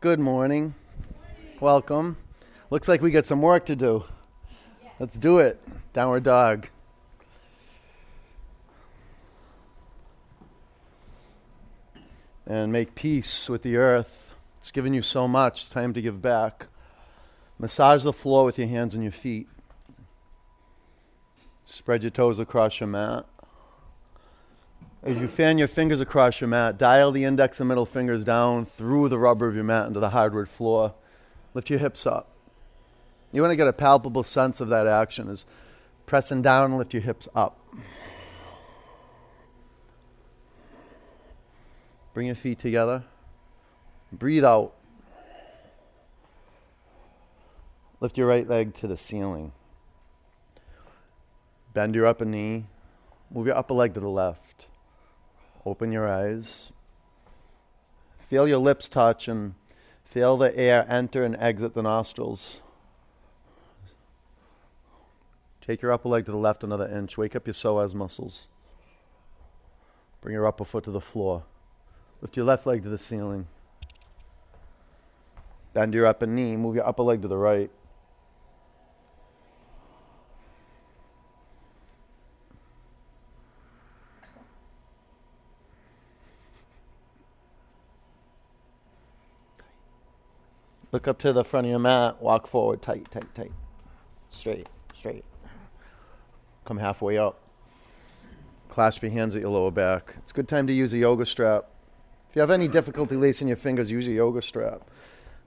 Good morning. Welcome. Looks like we got some work to do. Let's do it. Downward dog. And make peace with the earth. It's given you so much. It's time to give back. Massage the floor with your hands and your feet. Spread your toes across your mat. As you fan your fingers across your mat, dial the index and middle fingers down through the rubber of your mat into the hardwood floor. Lift your hips up. You want to get a palpable sense of that action is pressing down and lift your hips up. Bring your feet together. Breathe out. Lift your right leg to the ceiling. Bend your upper knee. Move your upper leg to the left. Open your eyes. Feel your lips touch and feel the air enter and exit the nostrils. Take your upper leg to the left another inch. Wake up your psoas muscles. Bring your upper foot to the floor. Lift your left leg to the ceiling. Bend your upper knee. Move your upper leg to the right. Look up to the front of your mat. Walk forward. Tight, tight, tight. Straight, straight. Come halfway up. Clasp your hands at your lower back. It's a good time to use a yoga strap. If you have any difficulty lacing your fingers, use a yoga strap.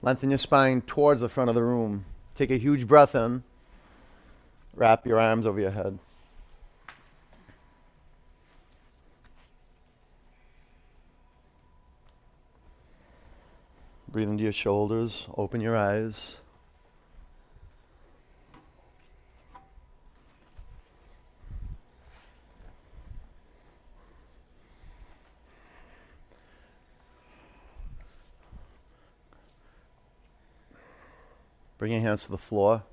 Lengthen your spine towards the front of the room. Take a huge breath in. Wrap your arms over your head. Breathe into your shoulders. Open your eyes. Bring your hands to the floor.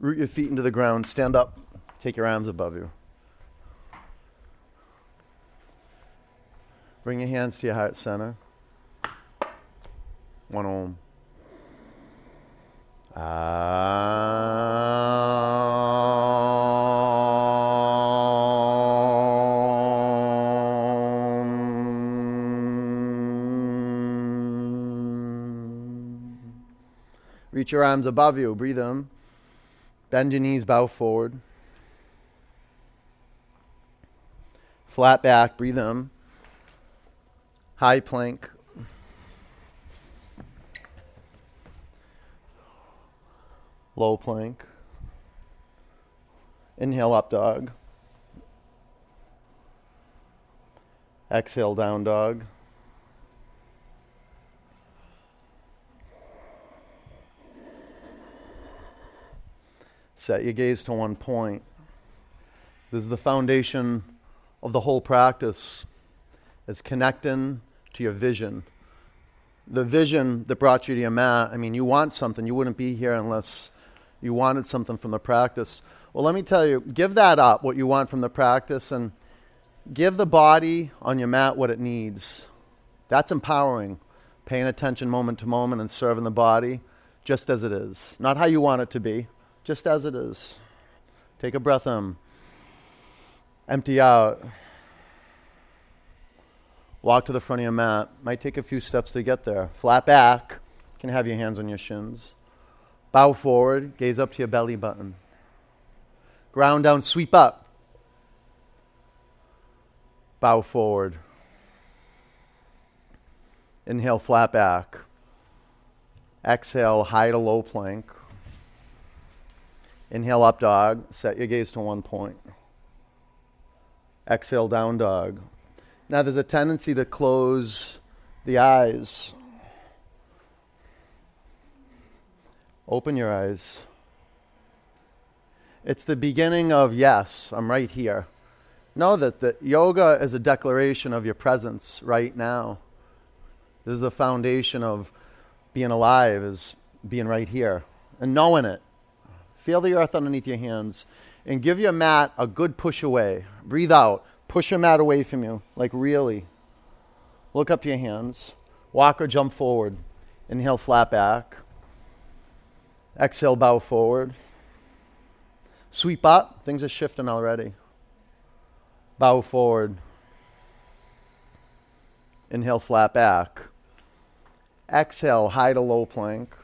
Root your feet into the ground. Stand up. Take your arms above you. Bring your hands to your heart center. One om. Om. Reach your arms above you. Breathe them. Bend your knees, bow forward. Flat back, breathe them. High plank. Low plank. Inhale, up dog. Exhale, down dog. Set your gaze to one point. This is the foundation of the whole practice. It's connecting to your vision. The vision that brought you to your mat, I mean, you want something. You wouldn't be here unless you wanted something from the practice. Well, let me tell you, give that up, what you want from the practice, and give the body on your mat what it needs. That's empowering. Paying attention moment to moment and serving the body just as it is. Not how you want it to be, just as it is. Take a breath in. Empty out. Walk to the front of your mat. Might take a few steps to get there. Flat back. Can have your hands on your shins. Bow forward. Gaze up to your belly button. Ground down. Sweep up. Bow forward. Inhale, flat back. Exhale, high to low plank. Inhale, up dog. Set your gaze to one point. Exhale, down dog. Now, there's a tendency to close the eyes. Open your eyes. It's the beginning of yes, I'm right here. Know that, the yoga is a declaration of your presence right now. This is the foundation of being alive, is being right here and knowing it. Feel the earth underneath your hands and give your mat a good push away. Breathe out. Push your mat away from you, like really. Look up to your hands. Walk or jump forward. Inhale, flat back. Exhale, bow forward. Sweep up. Things are shifting already. Bow forward. Inhale, flat back. Exhale, high to low plank.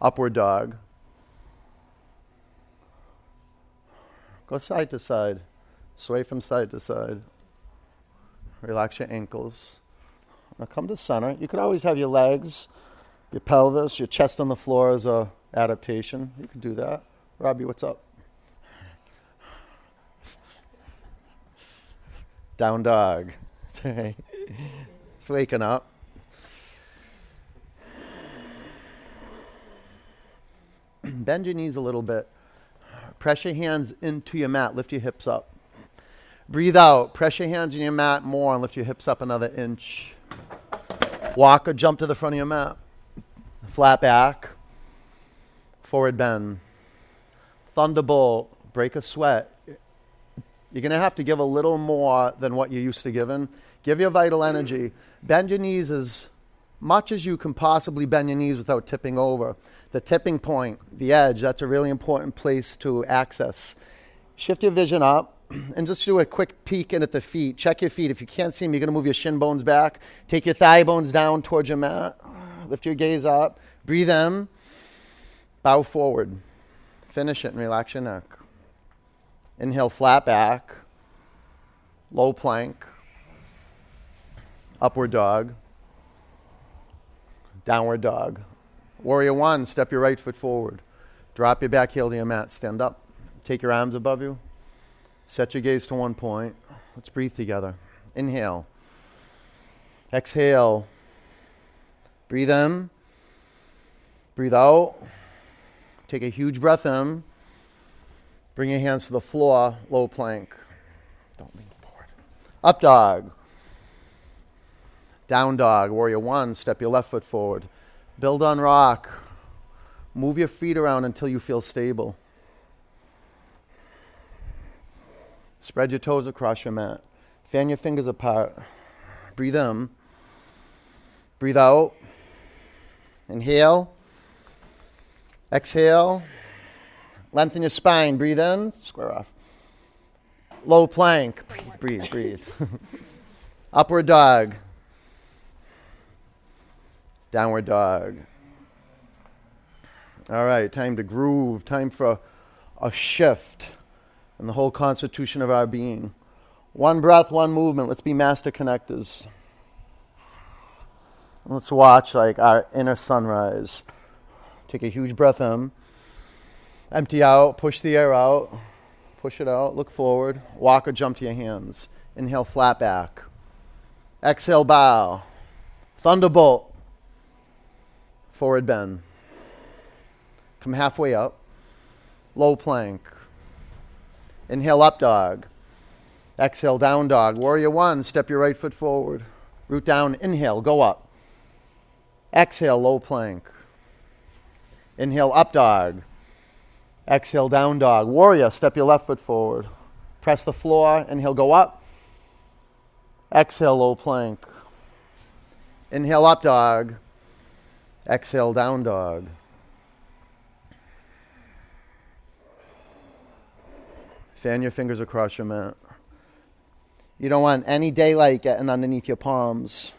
Upward dog. Go side to side. Sway from side to side. Relax your ankles. Now come to center. You could always have your legs, your pelvis, your chest on the floor is a adaptation. You can do that. Robbie, what's up? Down dog. it's waking up. Bend your knees a little bit. Press your hands into your mat. Lift your hips up. Breathe out. Press your hands in your mat more and lift your hips up another inch. Walk or jump to the front of your mat. Flat back. Forward bend. Thunderbolt. Break a sweat. You're going to have to give a little more than what you're used to giving. Give your vital energy. Bend your knees as much as you can possibly bend your knees without tipping over. The tipping point, the edge, that's a really important place to access. Shift your vision up and just do a quick peek in at the feet. Check your feet. If you can't see them, you're going to move your shin bones back. Take your thigh bones down towards your mat. Lift your gaze up. Breathe in. Bow forward. Finish it and relax your neck. Inhale, flat back. Low plank. Upward dog. Downward dog. Warrior one, step your right foot forward. Drop your back heel to your mat. Stand up. Take your arms above you. Set your gaze to one point. Let's breathe together. Inhale. Exhale. Breathe in. Breathe out. Take a huge breath in. Bring your hands to the floor, low plank. Don't lean forward. Up dog. Down dog. Warrior one, step your left foot forward. Build on rock. Move your feet around until you feel stable. Spread your toes across your mat. Fan your fingers apart. Breathe in. Breathe out. Inhale. Exhale. Lengthen your spine. Breathe in. Square off. Low plank. Breathe, breathe, breathe. Upward dog. Downward dog. All right, time to groove. Time for a shift in the whole constitution of our being. One breath, one movement. Let's be master connectors. Let's watch like our inner sunrise. Take a huge breath in. Empty out, push the air out. Push it out, look forward. Walk or jump to your hands. Inhale, flat back. Exhale, bow. Thunderbolt. Forward bend. Come halfway up. Low plank. Inhale, up dog. Exhale, down dog. Warrior one, step your right foot forward. Root down, inhale, go up. Exhale, low plank. Inhale, up dog. Exhale, down dog. Warrior, step your left foot forward. Press the floor, inhale, go up. Exhale, low plank. Inhale, up dog. Exhale, down dog. Fan your fingers across your mat. You don't want any daylight getting underneath your palms.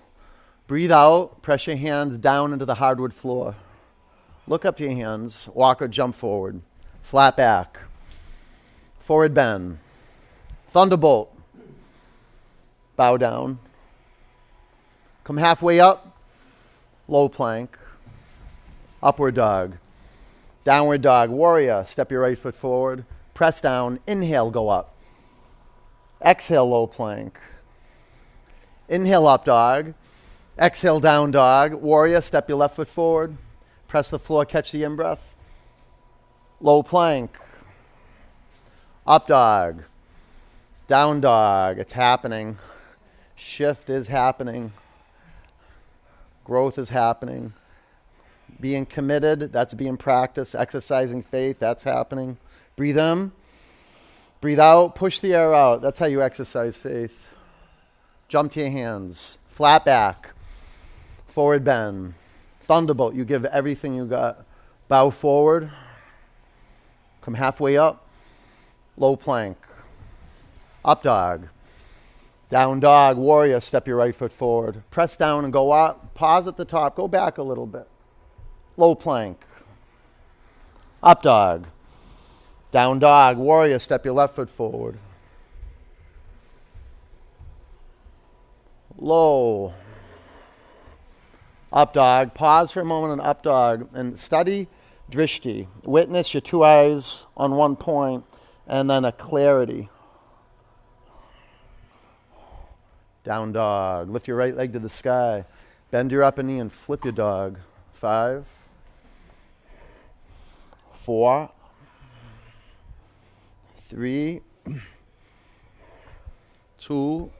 Breathe out, press your hands down into the hardwood floor. Look up to your hands, walk or jump forward. Flat back. Forward bend. Thunderbolt. Bow down. Come halfway up. Low plank. Upward dog. Downward dog. Warrior. Step your right foot forward press down, inhale, go up. Exhale, low plank. Inhale, up dog. Exhale, down dog. Warrior, step your left foot forward. Press the floor, catch the in breath. Low plank. Up dog. Down dog. It's happening. Shift is happening. Growth is happening. Being committed, that's being practiced. Exercising faith, that's happening. Breathe in. Breathe out. Push the air out. That's how you exercise faith. Jump to your hands. Flat back. Forward bend. Thunderbolt. You give everything you got. Bow forward. Come halfway up. Low plank. Up dog. Down dog. Warrior. Step your right foot forward. Press down and go up. Pause at the top. Go back a little bit. Low plank. Up dog. Down dog. Warrior. Step your left foot forward. Low. Up dog. Pause for a moment and up dog. And study drishti. Witness your two eyes on one point and then a clarity. Down dog. Lift your right leg to the sky. Bend your upper knee and flip your dog. Five, four, three, two.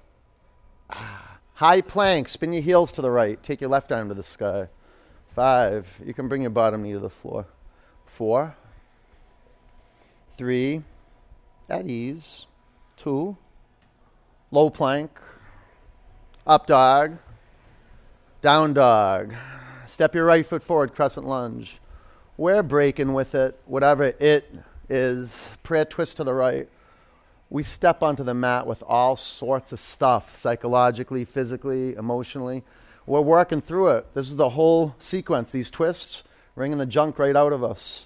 Ah. High plank. Spin your heels to the right. Take your left arm to the sky. Five. You can bring your bottom knee to the floor. Four, three, at ease. Two, low plank. Up dog. Down dog. Step your right foot forward, crescent lunge. We're breaking with it, whatever it is. Prayer twist to the right. We step onto the mat with all sorts of stuff, psychologically, physically, emotionally. We're working through it. This is the whole sequence, these twists, wringing the junk right out of us.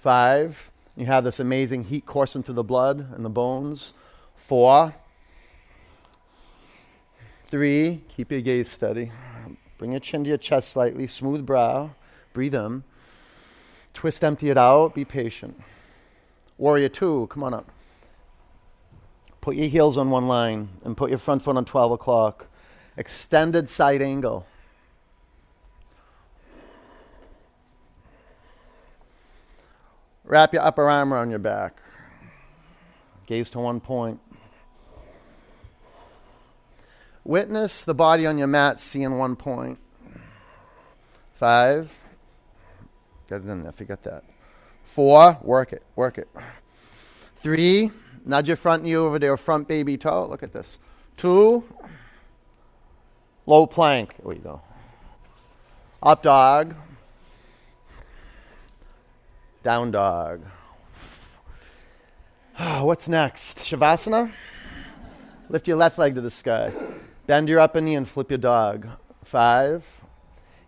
Five, you have this amazing heat coursing through the blood and the bones. Four, three, keep your gaze steady. Bring your chin to your chest slightly, smooth brow, breathe in. Twist, empty it out, be patient. Warrior two, come on up. Put your heels on one line and put your front foot on 12 o'clock. Extended side angle. Wrap your upper arm around your back. Gaze to one point. Witness the body on your mat seeing one point. Five. Get it in there. Forget that. Four. Work it. Work it. Three. Nudge your front knee over there, front baby toe. Look at this. Two. Low plank. There we go. Up dog. Down dog. Ah, what's next? Shavasana? Lift your left leg to the sky. Bend your upper knee and flip your dog. Five.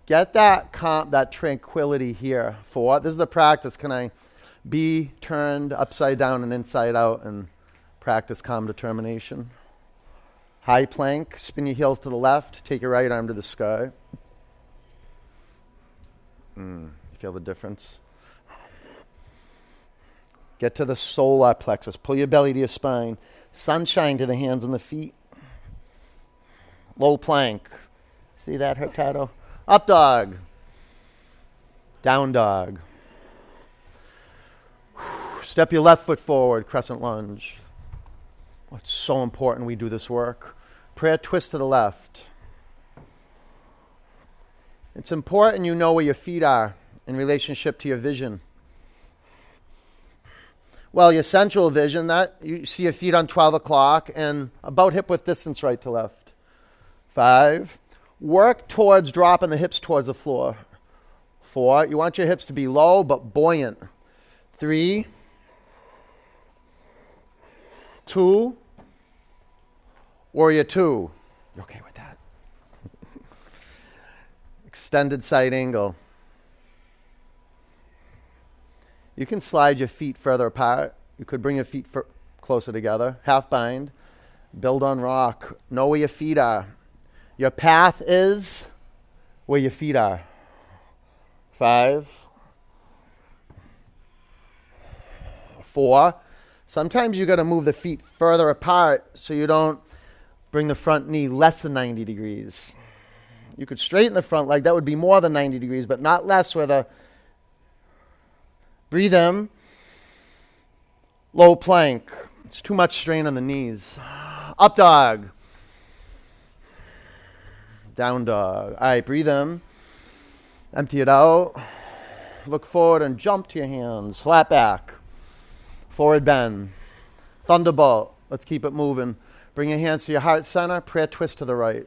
Get that calm, that tranquility here. Four. This is the practice. Can I be turned upside down and inside out and practice calm determination? High plank. Spin your heels to the left. Take your right arm to the sky. Mm, feel the difference? Get to the solar plexus. Pull your belly to your spine. Sunshine to the hands and the feet. Low plank. See that, Hurtado? Up dog. Down dog. Step your left foot forward, crescent lunge. Oh, it's so important we do this work. Prayer twist to the left. It's important you know where your feet are in relationship to your vision. Well, your central vision, that you see your feet on 12 o'clock and about hip width distance right to left. Five. Work towards dropping the hips towards the floor. Four. You want your hips to be low but buoyant. Three. Two. Warrior two. You okay with that? Extended side angle. You can slide your feet further apart. You could bring your feet closer together. Half bind. Build on rock. Know where your feet are. Your path is where your feet are. Five. Four. Sometimes you got to move the feet further apart so you don't bring the front knee less than 90 degrees. You could straighten the front leg. That would be more than 90 degrees, but not less where the Breathe in. Low plank. It's too much strain on the knees. Up dog. Down dog. All right, breathe in. Empty it out. Look forward and jump to your hands. Flat back. Forward bend. Thunderbolt. Let's keep it moving. Bring your hands to your heart center. Prayer twist to the right.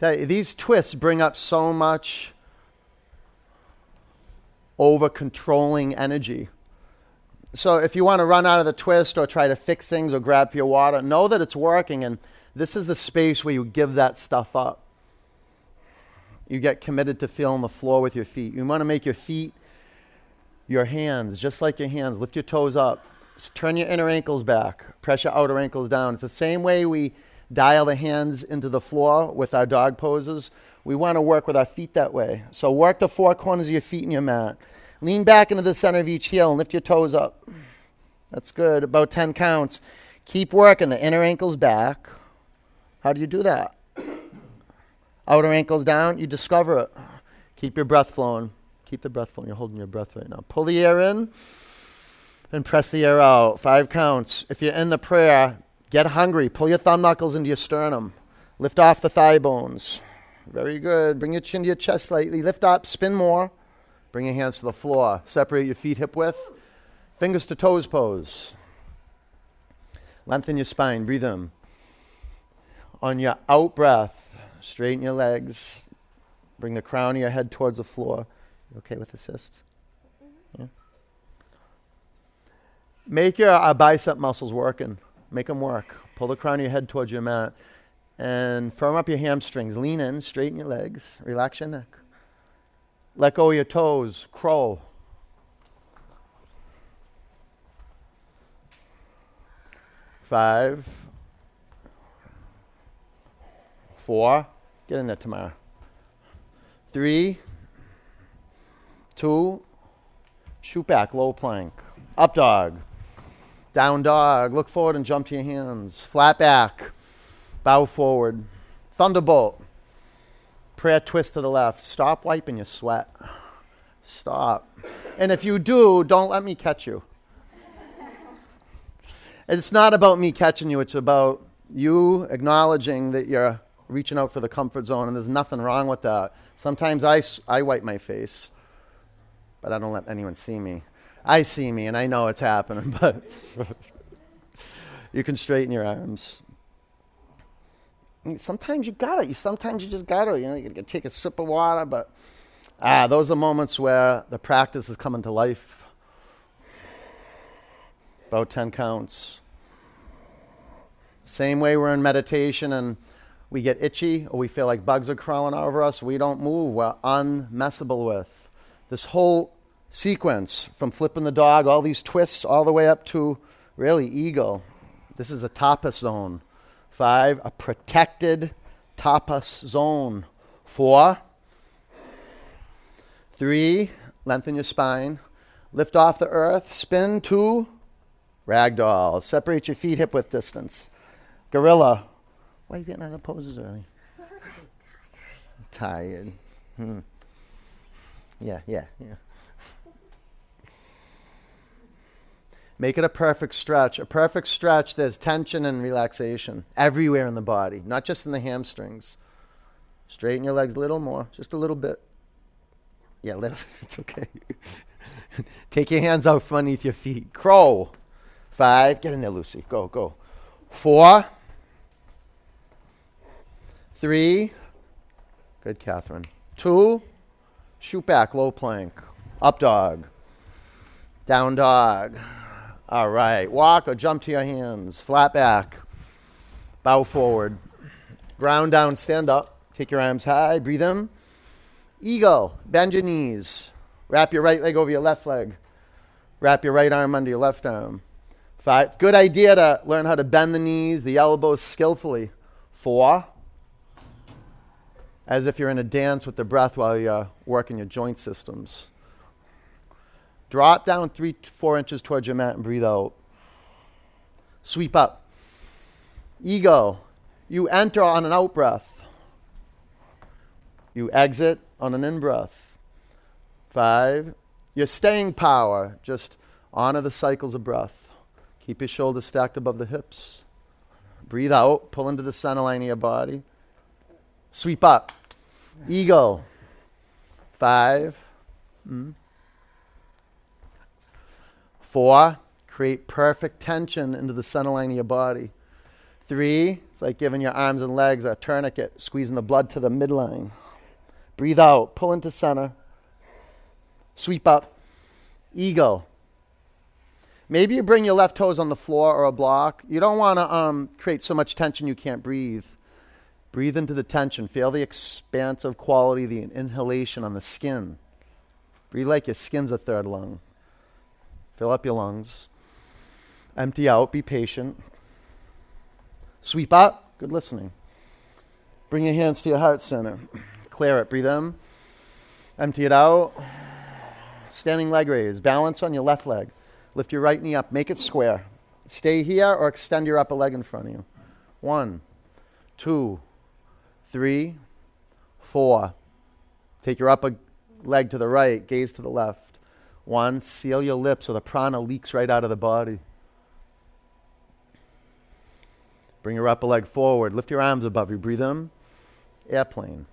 You, these twists bring up so much over controlling energy. So if you want to run out of the twist or try to fix things or grab for your water, know that it's working and this is the space where you give that stuff up. You get committed to feeling the floor with your feet. You want to make your feet your hands, just like your hands. Lift your toes up. Turn your inner ankles back. Press your outer ankles down. It's the same way we dial the hands into the floor with our dog poses. We want to work with our feet that way. So work the four corners of your feet in your mat. Lean back into the center of each heel and lift your toes up. That's good. About 10 counts. Keep working the inner ankles back. How do you do that? Outer ankles down. You discover it. Keep your breath flowing. Keep the breath flowing. You're holding your breath right now. Pull the air in and press the air out. Five counts. If you're in the prayer, get hungry. Pull your thumb knuckles into your sternum. Lift off the thigh bones. Very good. Bring your chin to your chest slightly. Lift up, spin more. Bring your hands to the floor. Separate your feet hip width. Fingers to toes pose. Lengthen your spine. Breathe in. On your out breath, straighten your legs. Bring the crown of your head towards the floor. You okay with assist? Yeah. Make your uh, bicep muscles working. Make them work. Pull the crown of your head towards your mat and firm up your hamstrings. Lean in, straighten your legs, relax your neck. Let go of your toes, crow. Five, four, get in there tomorrow. Three, two, shoot back, low plank. Up dog, down dog, look forward and jump to your hands. Flat back Bow forward. Thunderbolt. Prayer twist to the left. Stop wiping your sweat. Stop. And if you do, don't let me catch you. it's not about me catching you, it's about you acknowledging that you're reaching out for the comfort zone, and there's nothing wrong with that. Sometimes I, I wipe my face, but I don't let anyone see me. I see me, and I know it's happening, but you can straighten your arms sometimes you got it. You sometimes you just got it. You know, you can take a sip of water, but ah, those are the moments where the practice is coming to life. About ten counts. Same way we're in meditation and we get itchy or we feel like bugs are crawling over us. We don't move. We're unmessable with this whole sequence from flipping the dog, all these twists, all the way up to really ego. This is a tapas zone Five, a protected tapas zone. Four, three, lengthen your spine. Lift off the earth. Spin. Two, ragdoll. Separate your feet hip width distance. Gorilla. Why are you getting out of poses early? tired. Tired. Hmm. Yeah, yeah, yeah. Make it a perfect stretch. A perfect stretch, there's tension and relaxation everywhere in the body, not just in the hamstrings. Straighten your legs a little more, just a little bit. Yeah, little, it's okay. Take your hands out from underneath your feet. Crow. Five. Get in there, Lucy. Go, go. Four. Three. Good, Catherine. Two. Shoot back, low plank. Up dog. Down dog. All right. Walk or jump to your hands. Flat back. Bow forward. Ground down, stand up. Take your arms high. Breathe in. Eagle. Bend your knees. Wrap your right leg over your left leg. Wrap your right arm under your left arm. Five. Good idea to learn how to bend the knees, the elbows skillfully. Four. As if you're in a dance with the breath while you're working your joint systems. Drop down three, four inches towards your mat and breathe out. Sweep up. Eagle. You enter on an out breath. You exit on an in breath. Five. Your staying power. Just honor the cycles of breath. Keep your shoulders stacked above the hips. Breathe out. Pull into the center line of your body. Sweep up. Eagle. Five. Mm. Four, create perfect tension into the center line of your body. Three, It's like giving your arms and legs a tourniquet, squeezing the blood to the midline. Breathe out, pull into center. Sweep up. Eagle. Maybe you bring your left toes on the floor or a block. You don't want to um, create so much tension you can't breathe. Breathe into the tension. Feel the expansive quality, the inhalation on the skin. Breathe like your skin's a third lung. Fill up your lungs. Empty out. Be patient. Sweep up. Good listening. Bring your hands to your heart center. Clear it. Breathe in. Empty it out. Standing leg raise. Balance on your left leg. Lift your right knee up. Make it square. Stay here or extend your upper leg in front of you. One, two, three, four. Take your upper leg to the right, gaze to the left. One, seal your lips so the prana leaks right out of the body. Bring your upper leg forward. Lift your arms above you. Breathe in. Airplane.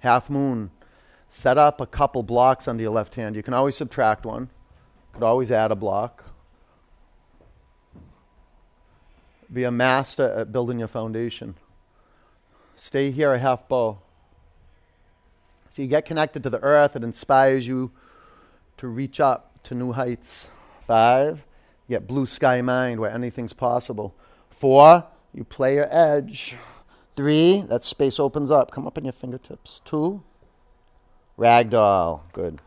Half moon. Set up a couple blocks under your left hand. You can always subtract one. Could always add a block. Be a master at building your foundation. Stay here a half bow. So you get connected to the earth. It inspires you to reach up to new heights. Five, you get blue sky mind where anything's possible. Four, you play your edge. Three, that space opens up. Come up on your fingertips. Two, ragdoll. Good.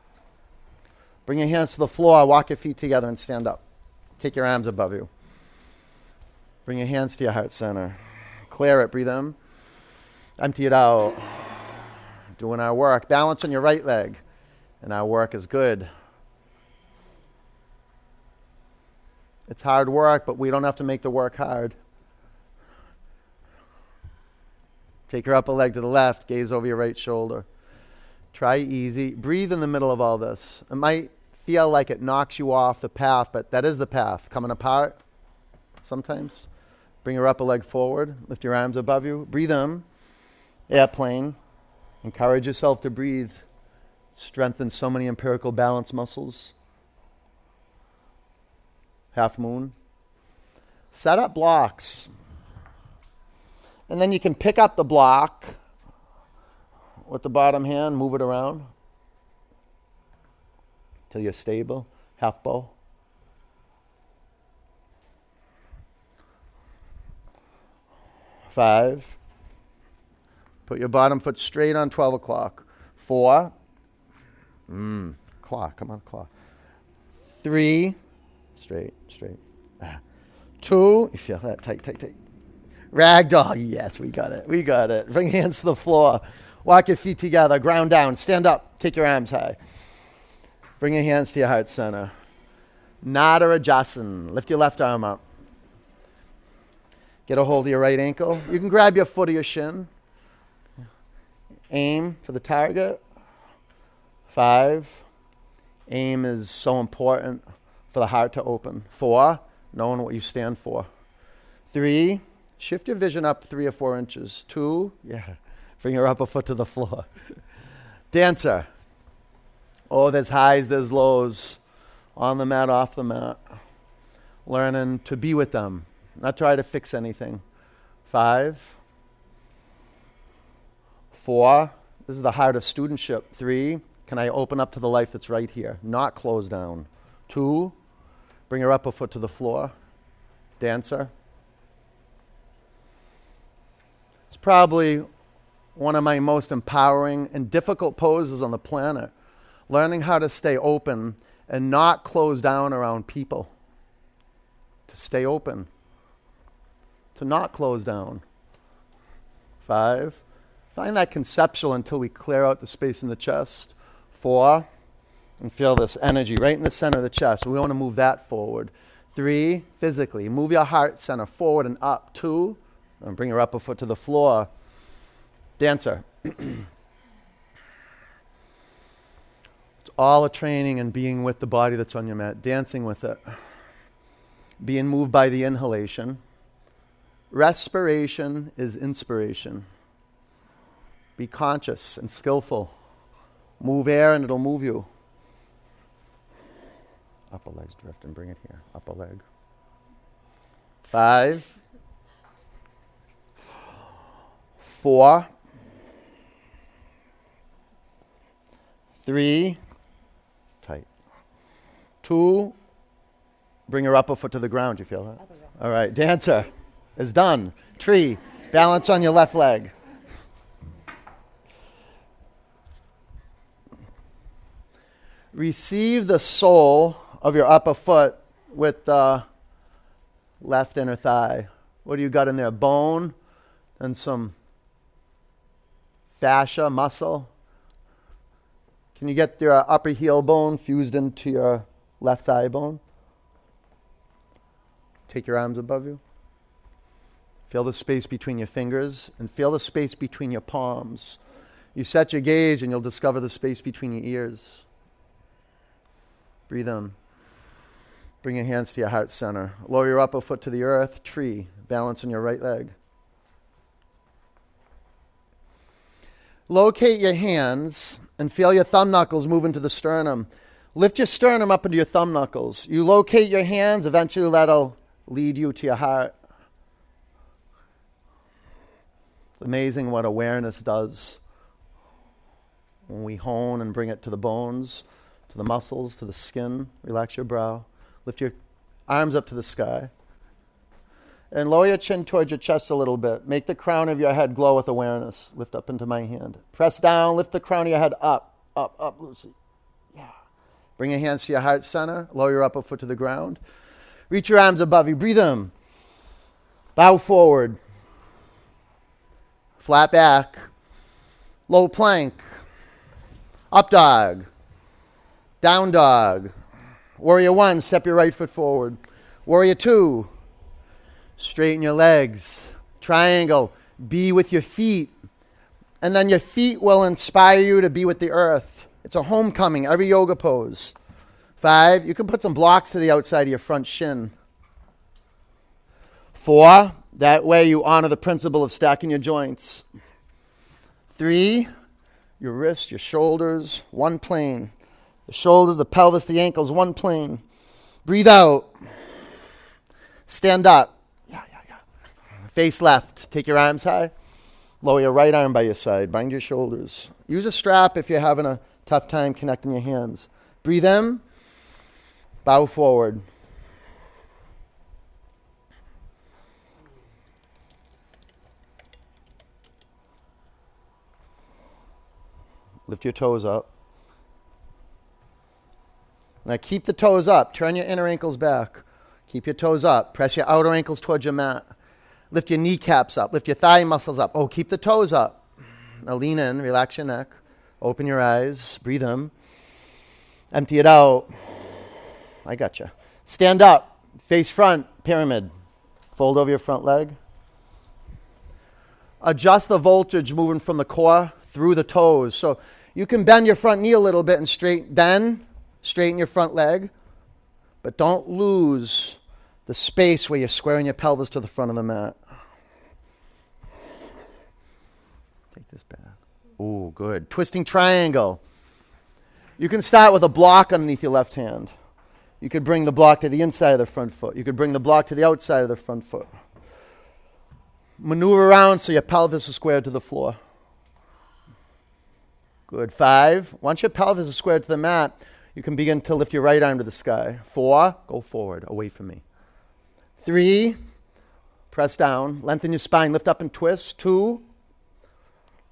Bring your hands to the floor. Walk your feet together and stand up. Take your arms above you. Bring your hands to your heart center. Clear it. Breathe in. Empty it out. Doing our work. Balance on your right leg. And our work is good. It's hard work, but we don't have to make the work hard. Take your upper leg to the left, gaze over your right shoulder. Try easy. Breathe in the middle of all this. It might feel like it knocks you off the path, but that is the path. Coming apart sometimes. Bring your upper leg forward. Lift your arms above you. Breathe in. Airplane. Encourage yourself to breathe. Strengthen so many empirical balance muscles. Half moon. Set up blocks. And then you can pick up the block with the bottom hand, move it around till you're stable. Half bow. Five. Put your bottom foot straight on 12 o'clock. Four. Mmm. Clock. Come on, clock. Three. Straight, straight. Two. You feel that? Tight, tight, tight. Ragdoll. Yes, we got it. We got it. Bring hands to the floor. Walk your feet together. Ground down. Stand up. Take your arms high. Bring your hands to your heart center. Natarajasana. Lift your left arm up. Get a hold of your right ankle. You can grab your foot or your shin. Aim for the target. Five. Aim is so important for the heart to open. Four. Knowing what you stand for. Three. Shift your vision up three or four inches. Two. Yeah. Bring your upper foot to the floor. Dancer. Oh, there's highs, there's lows. On the mat, off the mat. Learning to be with them not try to fix anything. Five. Four. This is the heart of studentship. Three. Can I open up to the life that's right here? Not close down. Two. Bring your upper foot to the floor. Dancer. It's probably one of my most empowering and difficult poses on the planet. Learning how to stay open and not close down around people. To stay open to not close down. Five, find that conceptual until we clear out the space in the chest. Four, and feel this energy right in the center of the chest. We want to move that forward. Three, physically, move your heart center forward and up. Two, and bring your upper foot to the floor. Dancer. it's all a training and being with the body that's on your mat, dancing with it, being moved by the inhalation Respiration is inspiration. Be conscious and skillful. Move air and it'll move you. Upper leg's drift and Bring it here. Upper leg. Five. Four. Three. Tight. Two. Bring your upper foot to the ground. You feel that? All right. Dancer is done. Tree. Balance on your left leg. Receive the sole of your upper foot with the left inner thigh. What do you got in there? Bone and some fascia, muscle. Can you get your upper heel bone fused into your left thigh bone? Take your arms above you. Feel the space between your fingers and feel the space between your palms. You set your gaze and you'll discover the space between your ears. Breathe in. Bring your hands to your heart center. Lower your upper foot to the earth. Tree. Balance on your right leg. Locate your hands and feel your thumb knuckles move into the sternum. Lift your sternum up into your thumb knuckles. You locate your hands, eventually that'll lead you to your heart. It's amazing what awareness does when we hone and bring it to the bones, to the muscles, to the skin. Relax your brow. Lift your arms up to the sky. And lower your chin towards your chest a little bit. Make the crown of your head glow with awareness. Lift up into my hand. Press down, lift the crown of your head up, up, up, Lucy. Yeah. Bring your hands to your heart center. Lower your upper foot to the ground. Reach your arms above you. Breathe in. Bow forward. Flat back. Low plank. Up dog. Down dog. Warrior one, step your right foot forward. Warrior two, straighten your legs. Triangle, be with your feet. And then your feet will inspire you to be with the earth. It's a homecoming, every yoga pose. Five, you can put some blocks to the outside of your front shin. Four, that way you honor the principle of stacking your joints. Three, your wrists, your shoulders, one plane. The shoulders, the pelvis, the ankles, one plane. Breathe out. Stand up. Yeah, yeah, yeah. Face left. Take your arms high. Lower your right arm by your side. Bind your shoulders. Use a strap if you're having a tough time connecting your hands. Breathe in. Bow forward. Lift your toes up. Now keep the toes up. Turn your inner ankles back. Keep your toes up. Press your outer ankles towards your mat. Lift your kneecaps up. Lift your thigh muscles up. Oh, keep the toes up. Now lean in. Relax your neck. Open your eyes. Breathe in. Empty it out. I got you. Stand up. Face front. Pyramid. Fold over your front leg. Adjust the voltage moving from the core through the toes. So you can bend your front knee a little bit and straight. Then straighten your front leg, but don't lose the space where you're squaring your pelvis to the front of the mat. Take this back. Oh, good. Twisting triangle. You can start with a block underneath your left hand. You could bring the block to the inside of the front foot. You could bring the block to the outside of the front foot. Maneuver around so your pelvis is squared to the floor. Good. Five. Once your pelvis is squared to the mat, you can begin to lift your right arm to the sky. Four, go forward, away from me. Three, press down, lengthen your spine, lift up and twist. Two,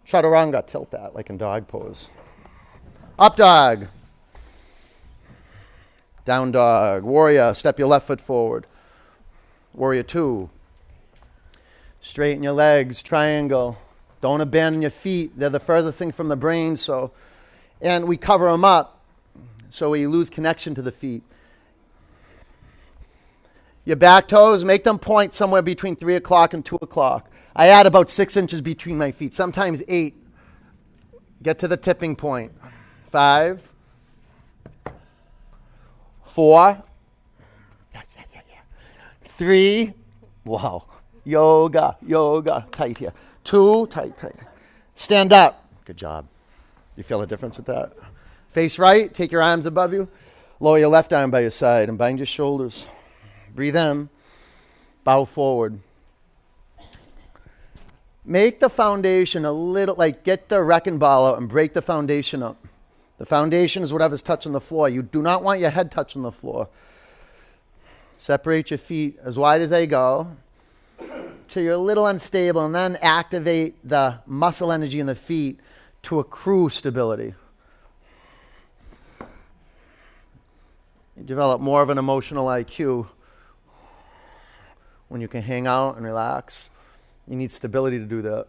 chaturanga, tilt that like in dog pose. Up dog. Down dog. Warrior, step your left foot forward. Warrior two. Straighten your legs, triangle. Don't abandon your feet. They're the furthest thing from the brain, so and we cover them up so we lose connection to the feet. Your back toes, make them point somewhere between 3 o'clock and 2 o'clock. I add about 6 inches between my feet, sometimes 8. Get to the tipping point. 5, 4, 3, wow, yoga, yoga, tight here. 2, tight, tight. Stand up. Good job. You feel the difference with that? Face right, take your arms above you. Lower your left arm by your side and bind your shoulders. Breathe in. Bow forward. Make the foundation a little, like get the wrecking ball out and break the foundation up. The foundation is whatever's touching the floor. You do not want your head touching the floor. Separate your feet as wide as they go till you're a little unstable, and then activate the muscle energy in the feet to accrue stability. You develop more of an emotional IQ when you can hang out and relax. You need stability to do that.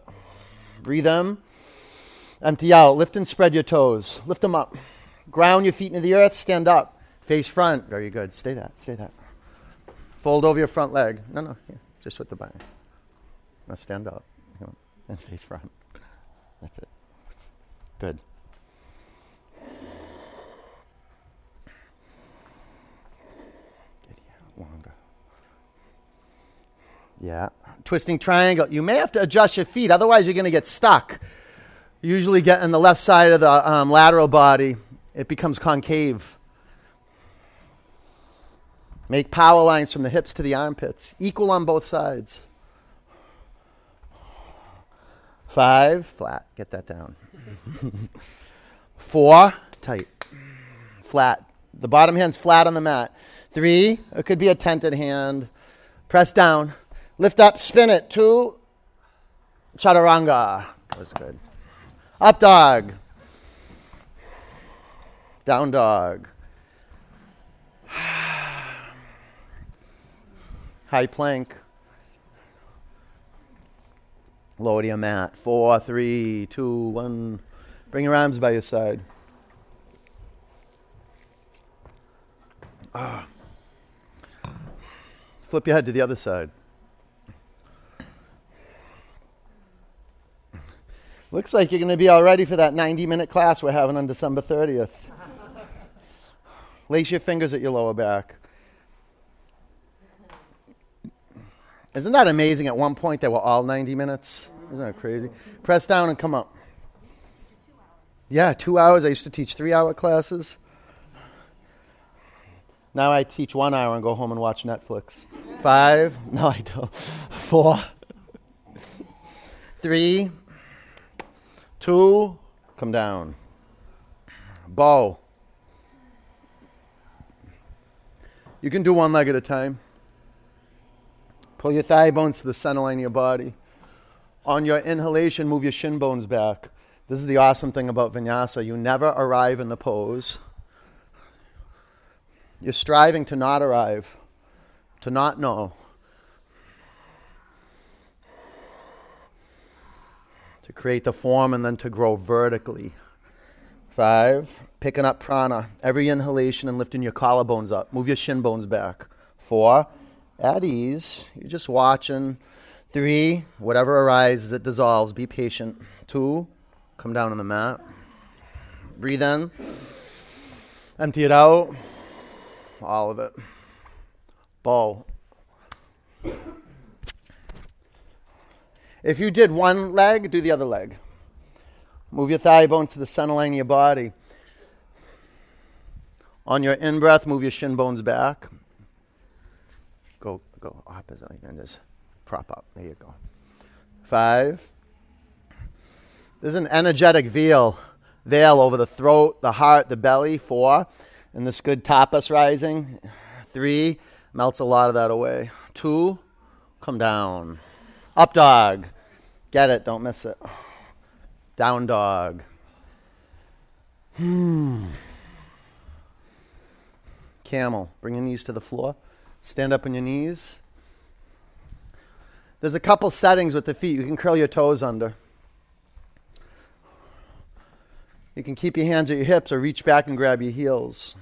Breathe in, empty out, lift and spread your toes. Lift them up. Ground your feet into the earth, stand up. Face front. Very good. Stay that. Stay that. Fold over your front leg. No, no, just with the body. Now stand up and face front. That's it. Good. Get here longer. Yeah. Twisting triangle. You may have to adjust your feet, otherwise, you're going to get stuck. usually get in the left side of the um, lateral body, it becomes concave. Make power lines from the hips to the armpits, equal on both sides. Five, flat. Get that down. Four, tight. Flat. The bottom hand's flat on the mat. Three, it could be a tented hand. Press down. Lift up, spin it. Two, chaturanga. That was good. Up dog. Down dog. High plank. Lower to your mat. Four, three, two, one. Bring your arms by your side. Ah. Flip your head to the other side. Looks like you're going to be all ready for that 90 minute class we're having on December 30th. Lace your fingers at your lower back. Isn't that amazing? At one point, they were all 90 minutes. Isn't that crazy? Press down and come up. Yeah, two hours. I used to teach three hour classes. Now I teach one hour and go home and watch Netflix. Five. No, I don't. Four. Three two, come down. Bow. You can do one leg at a time. Pull your thigh bones to the center line of your body. On your inhalation, move your shin bones back. This is the awesome thing about vinyasa. You never arrive in the pose. You're striving to not arrive, to not know. to create the form and then to grow vertically. Five, picking up prana. Every inhalation and lifting your collarbones up. Move your shin bones back. Four, at ease. You're just watching. Three, whatever arises, it dissolves. Be patient. Two, come down on the mat. Breathe in. Empty it out. All of it. Bow. If you did one leg, do the other leg. Move your thigh bones to the center line of your body. On your in breath, move your shin bones back. Go opposite and just prop up. There you go. Five. There's an energetic veil, veil over the throat, the heart, the belly. Four. And this good tapas rising. Three. Melts a lot of that away. Two. Come down. Up dog. Get it, don't miss it. Down dog. Hmm. Camel. Bring your knees to the floor. Stand up on your knees. There's a couple settings with the feet. You can curl your toes under. You can keep your hands at your hips or reach back and grab your heels.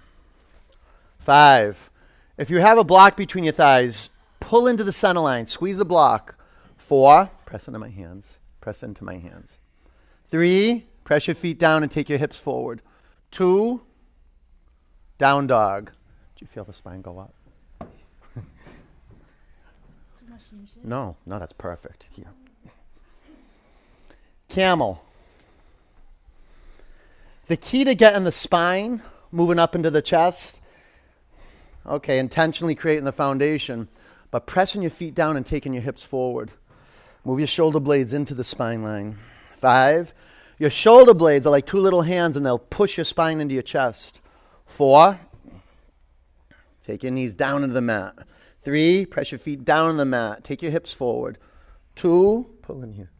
Five. If you have a block between your thighs, pull into the center line. Squeeze the block. Four. Press into my hands. Press into my hands. Three, press your feet down and take your hips forward. Two, down dog. Do you feel the spine go up? No, no, that's perfect. Here. Camel. The key to getting the spine moving up into the chest Okay, intentionally creating the foundation, but pressing your feet down and taking your hips forward. Move your shoulder blades into the spine line. Five. Your shoulder blades are like two little hands and they'll push your spine into your chest. Four. Take your knees down into the mat. Three. Press your feet down on the mat. Take your hips forward. Two. Pull in here.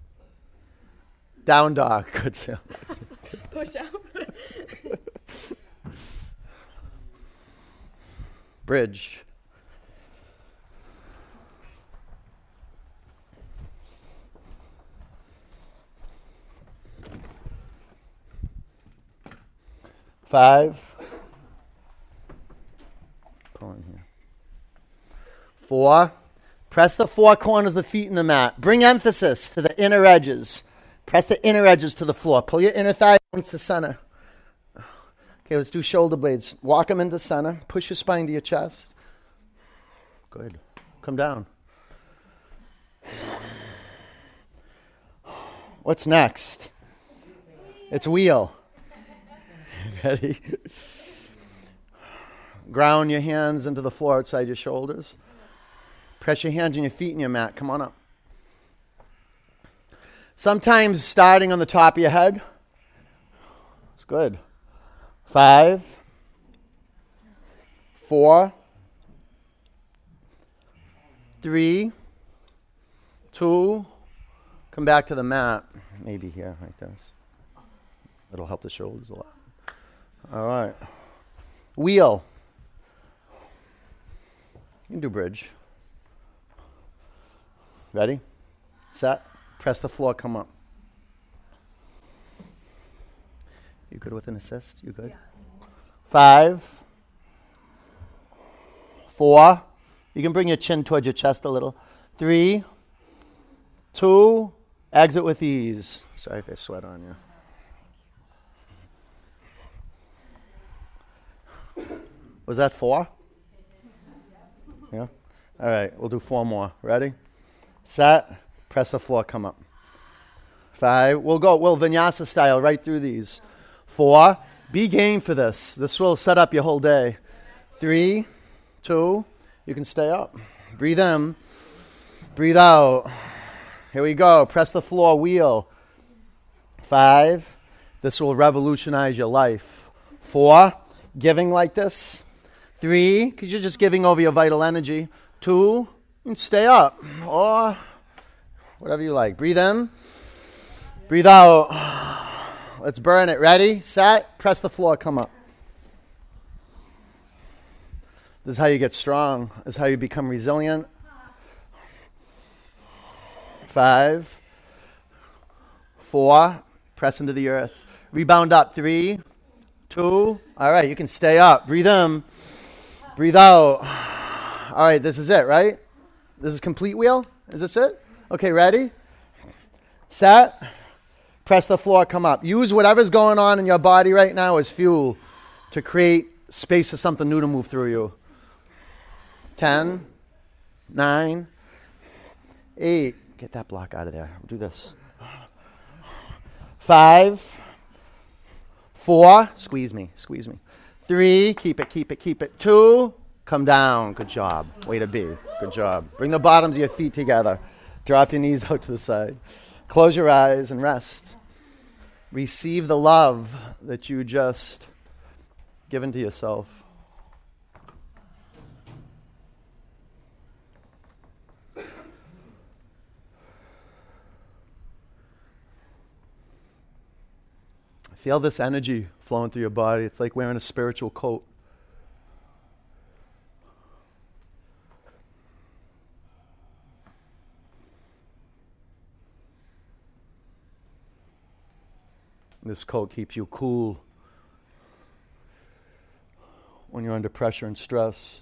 Down dog. Good. Push out. Bridge. Five. Pull in here. Four. Press the four corners of the feet in the mat. Bring emphasis to the inner edges. Press the inner edges to the floor. Pull your inner thigh into the center. Okay, let's do shoulder blades. Walk them into center. Push your spine to your chest. Good. Come down. What's next? It's wheel. Ready? Ground your hands into the floor outside your shoulders. Press your hands on your feet and your mat. Come on up. Sometimes starting on the top of your head. It's good. Five, four, three, two. Come back to the mat. Maybe here, like this. It'll help the shoulders a lot. All right. Wheel. You can do bridge. Ready? Set. Press the floor, come up. You good with an assist? You good? Five. Four. You can bring your chin towards your chest a little. Three. Two. Exit with ease. Sorry if I sweat on you. Was that four? Yeah? All right, we'll do four more. Ready? Set. Press the floor, come up. Five. We'll go, we'll vinyasa style right through these. Four. Be game for this. This will set up your whole day. Three. Two. You can stay up. Breathe in. Breathe out. Here we go. Press the floor, wheel. Five. This will revolutionize your life. Four. Giving like this. Three, because you're just giving over your vital energy. Two, stay up. Or whatever you like. Breathe in. Breathe out. Let's burn it. Ready? Set. Press the floor. Come up. This is how you get strong. This is how you become resilient. Five. Four. Press into the earth. Rebound up. Three. Two. All right. You can stay up. Breathe in. Breathe out. All right. This is it, right? This is complete wheel? Is this it? Okay. Ready? Set. Press the floor, come up. Use whatever's going on in your body right now as fuel to create space for something new to move through you. 10, 9, 8. Get that block out of there. We'll Do this. 5, 4. Squeeze me, squeeze me. 3. Keep it, keep it, keep it. 2. Come down. Good job. Way to be. Good job. Bring the bottoms of your feet together. Drop your knees out to the side. Close your eyes and rest. Receive the love that you just given to yourself. Feel this energy flowing through your body. It's like wearing a spiritual coat. This coat keeps you cool when you're under pressure and stress.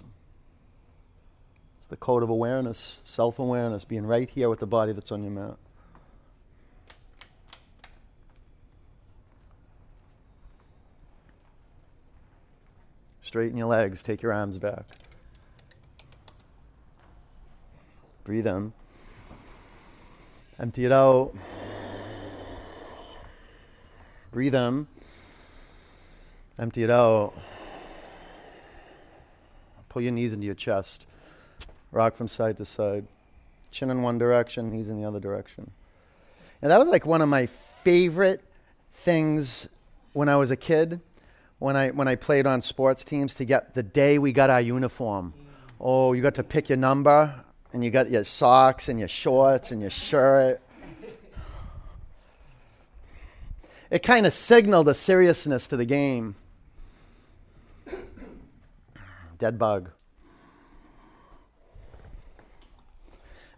It's the coat of awareness, self awareness, being right here with the body that's on your mat. Straighten your legs, take your arms back. Breathe in. Empty it out. Breathe in. Empty it out. Pull your knees into your chest. Rock from side to side. Chin in one direction, knees in the other direction. And that was like one of my favorite things when I was a kid, when I, when I played on sports teams, to get the day we got our uniform. Mm. Oh, you got to pick your number, and you got your socks and your shorts and your shirt. It kind of signaled a seriousness to the game. Dead bug.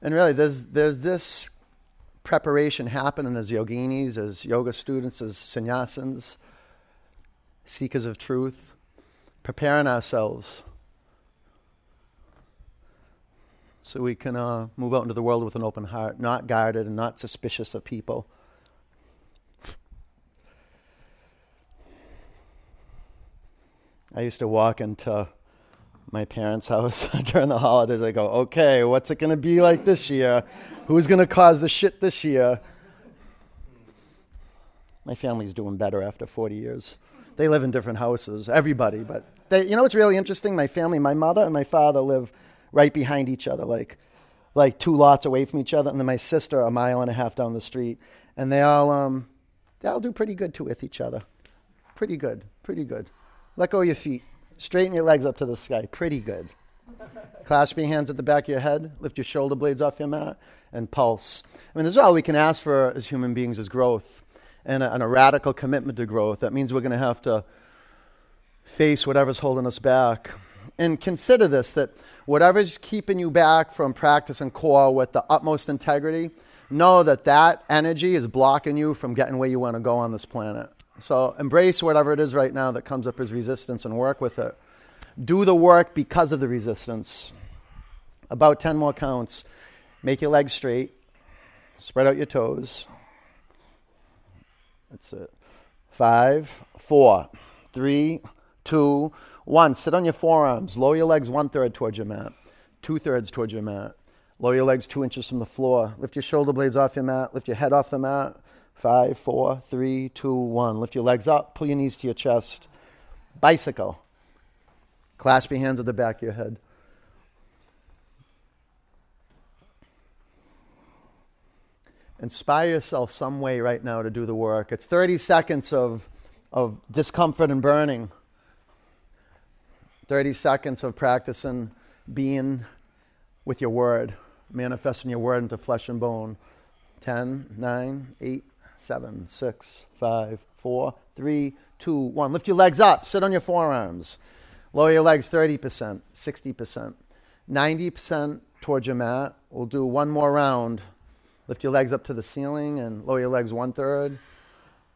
And really, there's, there's this preparation happening as yoginis, as yoga students, as sannyasins, seekers of truth, preparing ourselves so we can uh, move out into the world with an open heart, not guarded and not suspicious of people. I used to walk into my parents' house during the holidays. I go, okay, what's it going to be like this year? Who's going to cause the shit this year? My family's doing better after 40 years. They live in different houses, everybody. But they, you know what's really interesting? My family, my mother and my father live right behind each other, like, like two lots away from each other. And then my sister a mile and a half down the street. And they all, um, they all do pretty good to with each other. Pretty good, pretty good. Let go of your feet. Straighten your legs up to the sky. Pretty good. Clasp your hands at the back of your head. Lift your shoulder blades off your mat and pulse. I mean, this is all we can ask for as human beings is growth and a, and a radical commitment to growth. That means we're going to have to face whatever's holding us back. And consider this that whatever's keeping you back from practicing core with the utmost integrity, know that that energy is blocking you from getting where you want to go on this planet. So embrace whatever it is right now that comes up as resistance and work with it. Do the work because of the resistance. About 10 more counts. Make your legs straight. Spread out your toes. That's it. Five, four, three, two, one. Sit on your forearms. Lower your legs one third towards your mat, two thirds towards your mat. Lower your legs two inches from the floor. Lift your shoulder blades off your mat. Lift your head off the mat. Five, four, three, two, one. Lift your legs up. Pull your knees to your chest. Bicycle. Clasp your hands at the back of your head. Inspire yourself some way right now to do the work. It's 30 seconds of, of discomfort and burning. 30 seconds of practicing being with your word, manifesting your word into flesh and bone. 10, 9, 8, 7, 6, 5, 4, 3, 2, 1. Lift your legs up. Sit on your forearms. Lower your legs 30%, 60%, 90% towards your mat. We'll do one more round. Lift your legs up to the ceiling and lower your legs one third.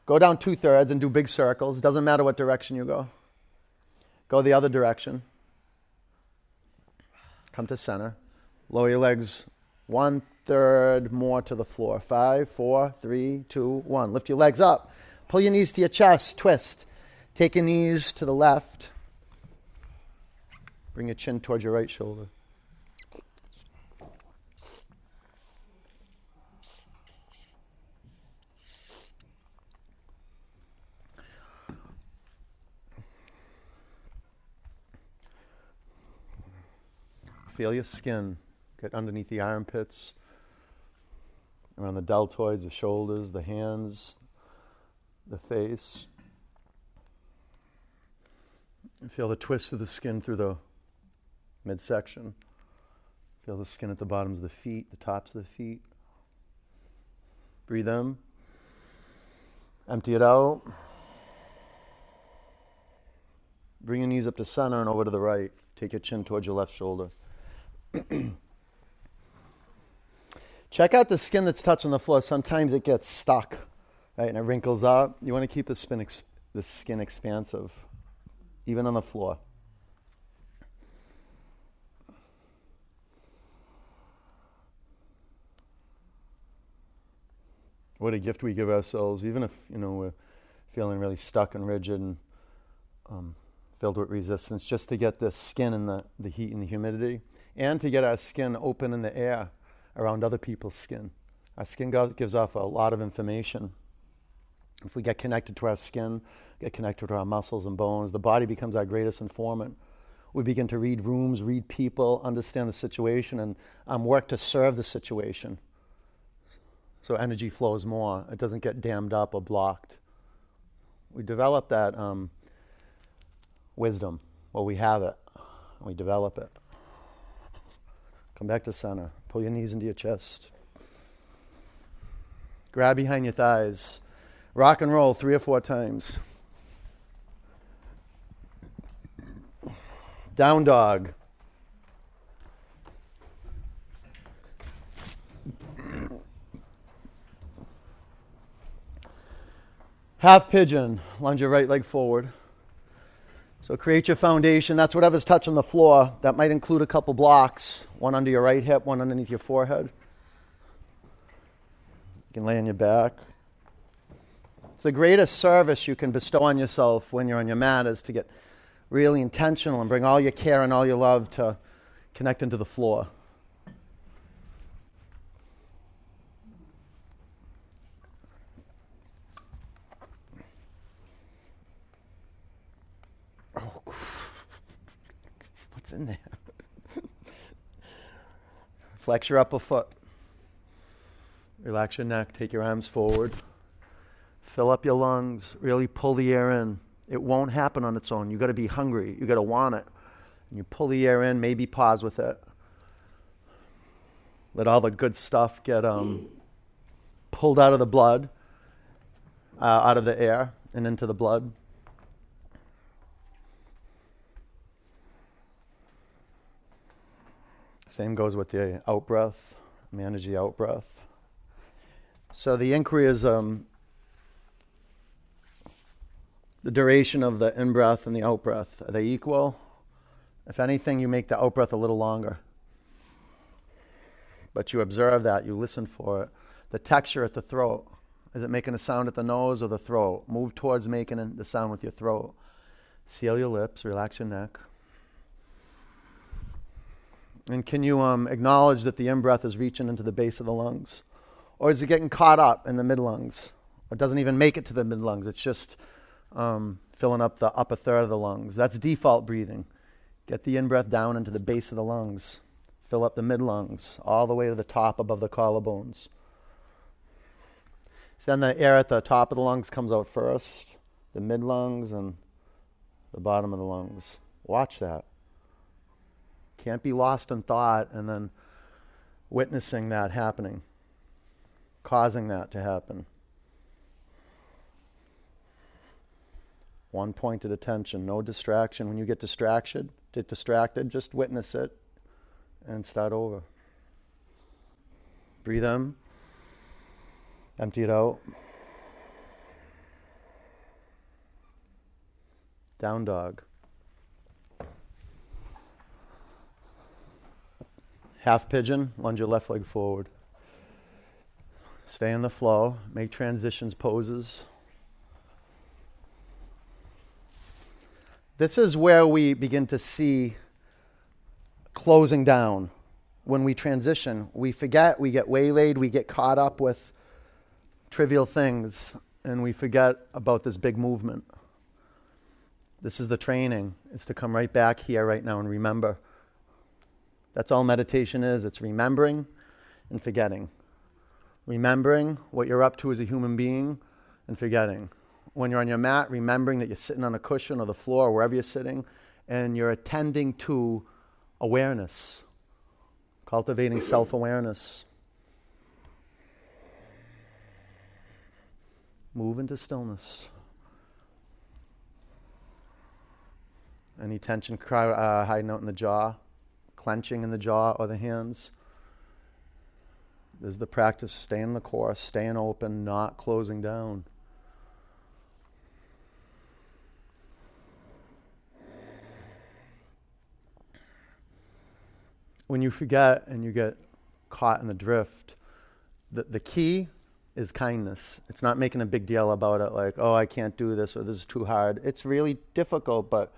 Go down two thirds and do big circles. It doesn't matter what direction you go. Go the other direction. Come to center. Lower your legs one third more to the floor. Five, four, three, two, one. Lift your legs up. Pull your knees to your chest. Twist. Take your knees to the left. Bring your chin towards your right shoulder. Feel your skin get underneath the armpits, around the deltoids, the shoulders, the hands, the face. And feel the twist of the skin through the midsection. Feel the skin at the bottoms of the feet, the tops of the feet. Breathe in. Empty it out. Bring your knees up to center and over to the right. Take your chin towards your left shoulder. Check out the skin that's touching the floor. Sometimes it gets stuck, right, and it wrinkles up. You want to keep the, spin ex- the skin expansive, even on the floor. What a gift we give ourselves, even if you know we're feeling really stuck and rigid and um, filled with resistance, just to get the skin and the, the heat and the humidity, and to get our skin open in the air around other people's skin. Our skin gives off a lot of information. If we get connected to our skin, get connected to our muscles and bones, the body becomes our greatest informant. We begin to read rooms, read people, understand the situation, and um, work to serve the situation. So energy flows more. It doesn't get dammed up or blocked. We develop that um, wisdom. Well, we have it. We develop it. Come back to center. Pull your knees into your chest. Grab behind your thighs. Rock and roll three or four times. Down dog. Half pigeon. Lunge your right leg forward. So create your foundation. That's whatever's touching the floor. That might include a couple blocks one under your right hip, one underneath your forehead. You can lay on your back. It's the greatest service you can bestow on yourself when you're on your mat is to get really intentional and bring all your care and all your love to connect into the floor. What's in there? Flex your upper foot. Relax your neck. Take your arms forward. Fill up your lungs. Really pull the air in. It won't happen on its own. You've got to be hungry. You've got to want it. And you pull the air in, maybe pause with it. Let all the good stuff get um, pulled out of the blood, uh, out of the air, and into the blood. Same goes with the out breath. Manage the out breath. So the inquiry is um, the duration of the in breath and the out breath. Are they equal? If anything, you make the out breath a little longer. But you observe that, you listen for it. The texture at the throat. Is it making a sound at the nose or the throat? Move towards making the sound with your throat. Seal your lips, relax your neck. And can you um, acknowledge that the in breath is reaching into the base of the lungs? Or is it getting caught up in the mid lungs? It doesn't even make it to the mid lungs. It's just um, filling up the upper third of the lungs. That's default breathing. Get the in breath down into the base of the lungs. Fill up the mid lungs, all the way to the top above the collarbones. Then the air at the top of the lungs comes out first, the mid lungs, and the bottom of the lungs. Watch that. Can't be lost in thought and then witnessing that happening, causing that to happen. One pointed attention, no distraction. When you get distracted, get distracted, just witness it and start over. Breathe in, empty it out. Down dog. Half pigeon, lunge your left leg forward. Stay in the flow, make transitions poses. This is where we begin to see closing down. When we transition, we forget, we get waylaid, we get caught up with trivial things, and we forget about this big movement. This is the training, is to come right back here, right now, and remember. That's all meditation is it's remembering and forgetting. Remembering what you're up to as a human being and forgetting. When you're on your mat, remembering that you're sitting on a cushion or the floor or wherever you're sitting, and you're attending to awareness, cultivating self awareness. Move into stillness. Any tension uh, hiding out in the jaw? Clenching in the jaw or the hands. There's the practice staying the course, staying open, not closing down. When you forget and you get caught in the drift, the, the key is kindness. It's not making a big deal about it, like, oh, I can't do this or this is too hard. It's really difficult, but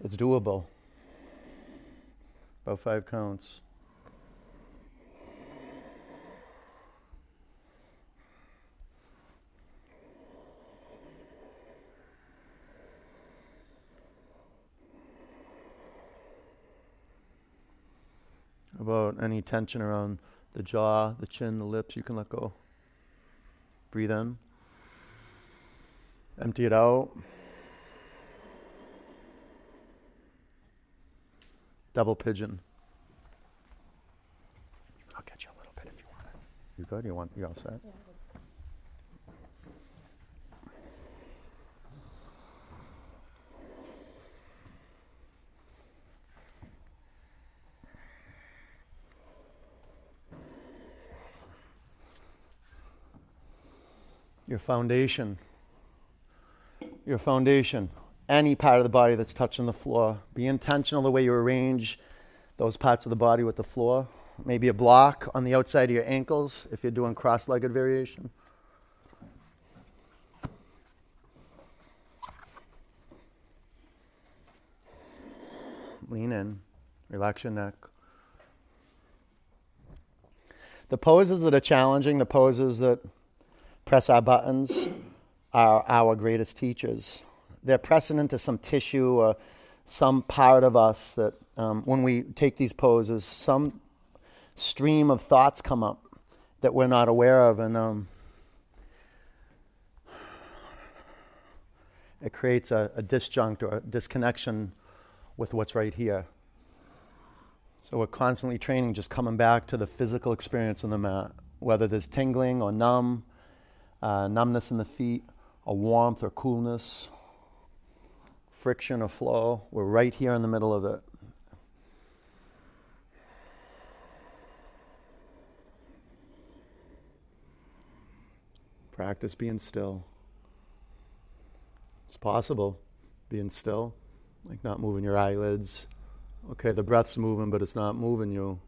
it's doable about five counts. About any tension around the jaw, the chin, the lips, you can let go. Breathe in. Empty it out. Double pigeon. I'll get you a little bit if you want it. You good? You want you all set? Yeah. Your foundation. Your foundation. Any part of the body that's touching the floor. Be intentional the way you arrange those parts of the body with the floor. Maybe a block on the outside of your ankles if you're doing cross legged variation. Lean in, relax your neck. The poses that are challenging, the poses that press our buttons, are our greatest teachers. They're pressing into some tissue or some part of us that um, when we take these poses, some stream of thoughts come up that we're not aware of, and um, it creates a, a disjunct or a disconnection with what's right here. So we're constantly training, just coming back to the physical experience on the mat, whether there's tingling or numb, uh, numbness in the feet, a warmth or coolness, friction or flow. We're right here in the middle of it. Practice being still. It's possible being still, like not moving your eyelids. Okay, the breath's moving, but it's not moving you.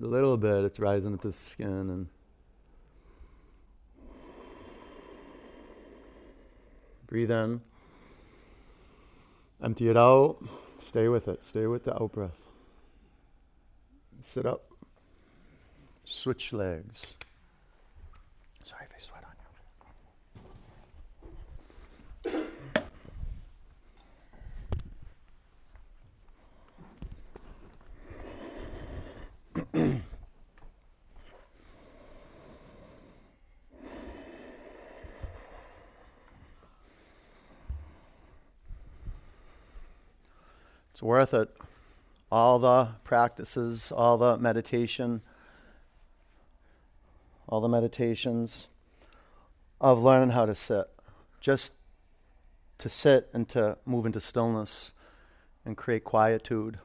A little bit, it's rising up to the skin and breathe in. Empty it out. Stay with it. Stay with the out breath. Sit up. Switch legs. Sorry if I sweat on you. It's worth it. All the practices, all the meditation, all the meditations of learning how to sit. Just to sit and to move into stillness and create quietude.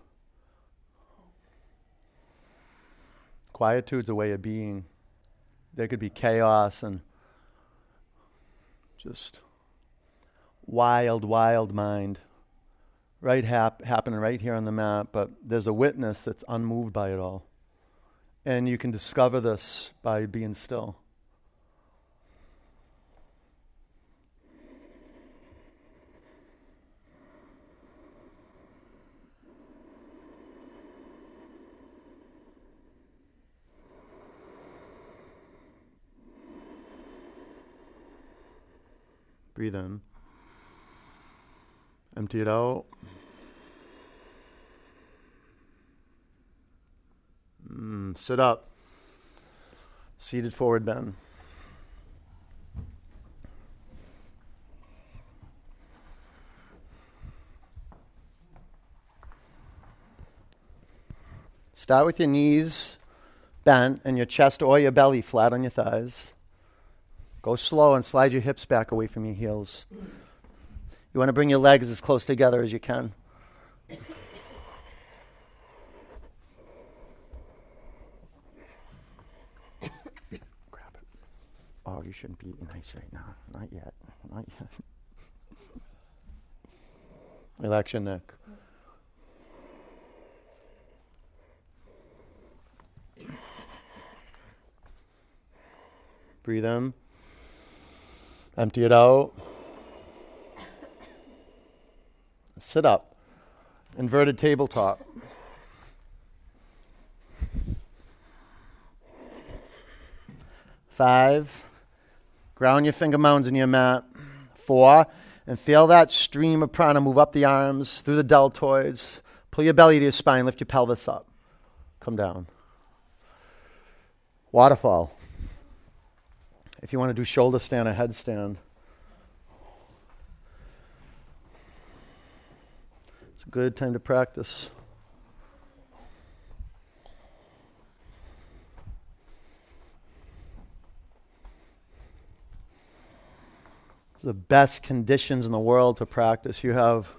Quietude's a way of being. There could be chaos and just wild, wild mind right hap- happening right here on the map, but there's a witness that's unmoved by it all. And you can discover this by being still. Breathe in. Empty it out. Mm, sit up. Seated forward bend. Start with your knees bent and your chest or your belly flat on your thighs. Go slow and slide your hips back away from your heels. You want to bring your legs as close together as you can. Oh, you shouldn't be eating ice right now. Not yet. Not yet. Relax your neck. Breathe in. Empty it out. Sit up. Inverted tabletop. Five. Ground your finger mounds in your mat. Four. And feel that stream of prana move up the arms, through the deltoids. Pull your belly to your spine, lift your pelvis up. come down. Waterfall. If you want to do shoulder stand or headstand, it's a good time to practice. The best conditions in the world to practice. You have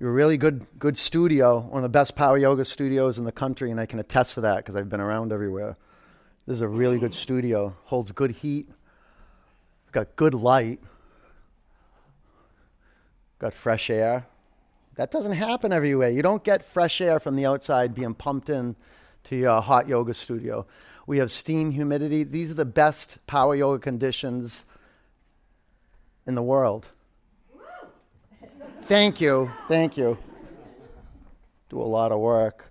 you're a really good good studio, one of the best power yoga studios in the country, and I can attest to that because I've been around everywhere. This is a really good studio. Holds good heat. Got good light. Got fresh air. That doesn't happen everywhere. You don't get fresh air from the outside being pumped in to your hot yoga studio. We have steam, humidity. These are the best power yoga conditions in the world. Thank you. Thank you. Do a lot of work.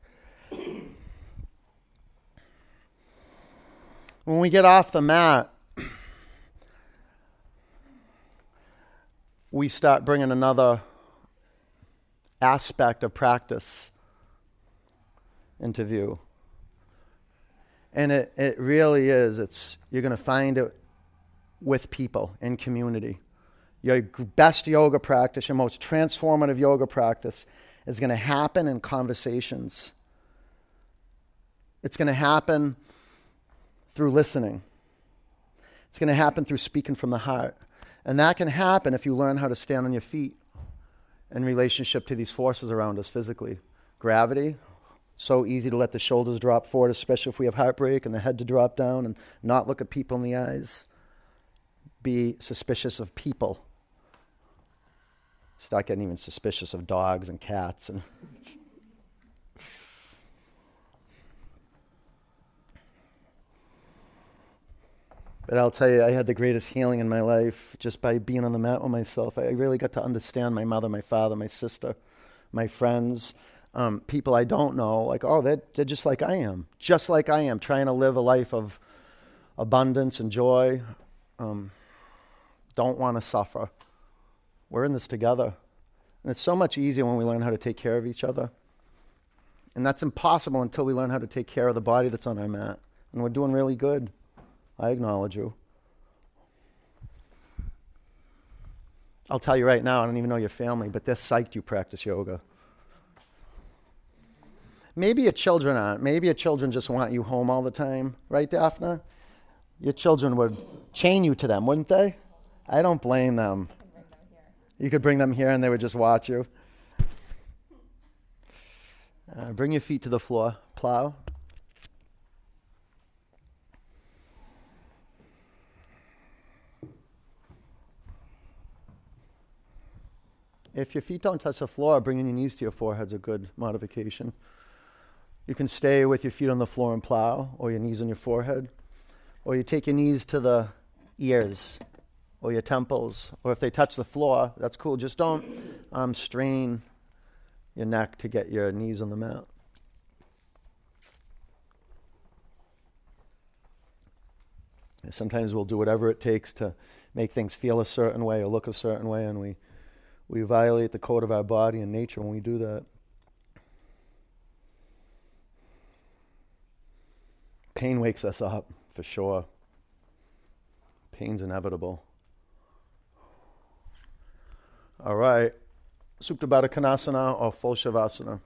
When we get off the mat, we start bringing another aspect of practice into view. And it, it really is. It's, you're going to find it with people in community your best yoga practice, your most transformative yoga practice is going to happen in conversations. It's going to happen through listening. It's going to happen through speaking from the heart. And that can happen if you learn how to stand on your feet in relationship to these forces around us physically. Gravity, so easy to let the shoulders drop forward, especially if we have heartbreak, and the head to drop down and not look at people in the eyes. Be suspicious of people Start getting even suspicious of dogs and cats and. But I'll tell you, I had the greatest healing in my life just by being on the mat with myself. I really got to understand my mother, my father, my sister, my friends, um, people I don't know. Like, oh, they're, they're just like I am, just like I am, trying to live a life of abundance and joy. Um, don't want to suffer. We're in this together. And it's so much easier when we learn how to take care of each other. And that's impossible until we learn how to take care of the body that's on our mat. And we're doing really good. I acknowledge you. I'll tell you right now, I don't even know your family, but they're psyched you practice yoga. Maybe your children aren't. Maybe your children just want you home all the time, right, Daphne? Your children would chain you to them, wouldn't they? I don't blame them. You could bring them here and they would just watch you. Uh, bring your feet to the floor. Plow. If your feet don't touch the floor, bringing your knees to your forehead is a good modification. You can stay with your feet on the floor and plow, or your knees on your forehead, or you take your knees to the ears or your temples, or if they touch the floor, that's cool. Just don't um, strain your neck to get your knees on the mat. And sometimes we'll do whatever it takes to make things feel a certain way or look a certain way, and we, we violate the code of our body and nature when we do that. Pain wakes us up, for sure. Pain's inevitable. All right. Supta Baddha Konasana or full Shavasana.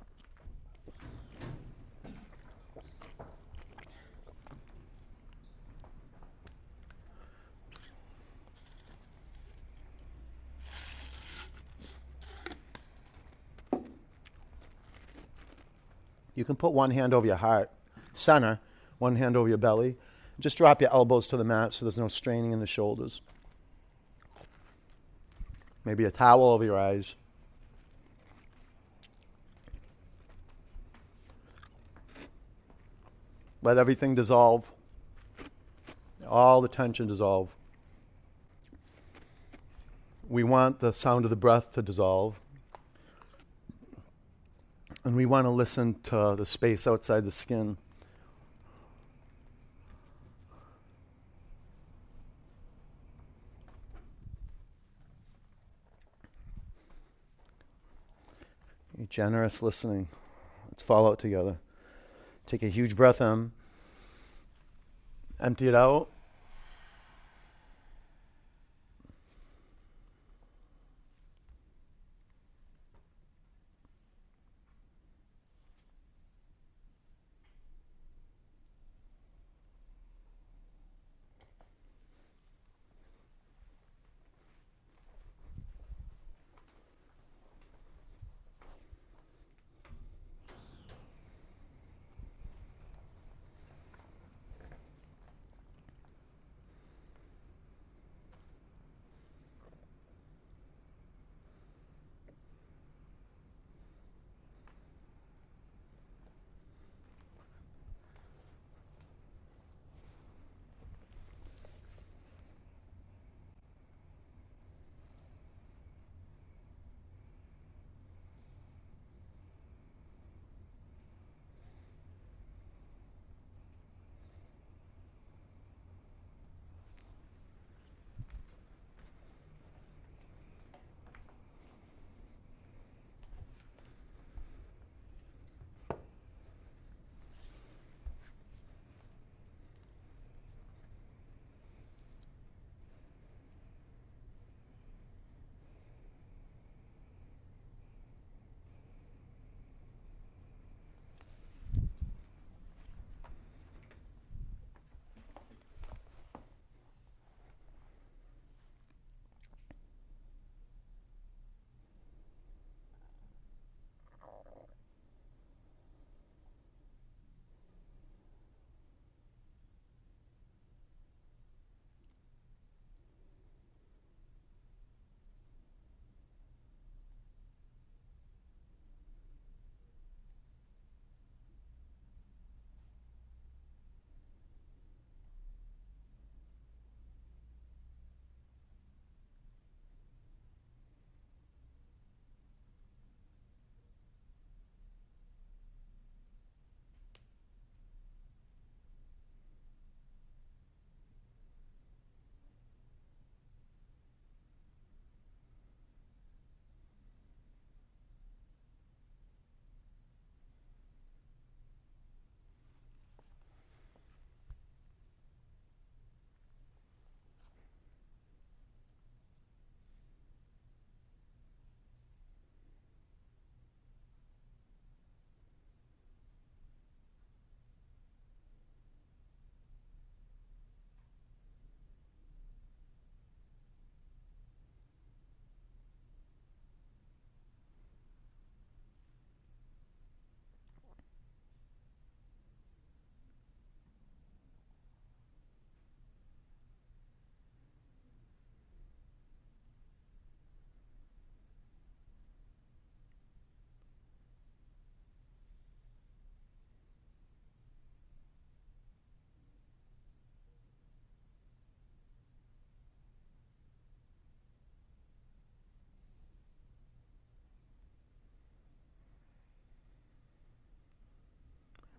You can put one hand over your heart, center, one hand over your belly. Just drop your elbows to the mat so there's no straining in the shoulders maybe a towel over your eyes. Let everything dissolve. All the tension dissolve. We want the sound of the breath to dissolve. And we want to listen to the space outside the skin. Generous listening. Let's follow it together. Take a huge breath in. Empty it out.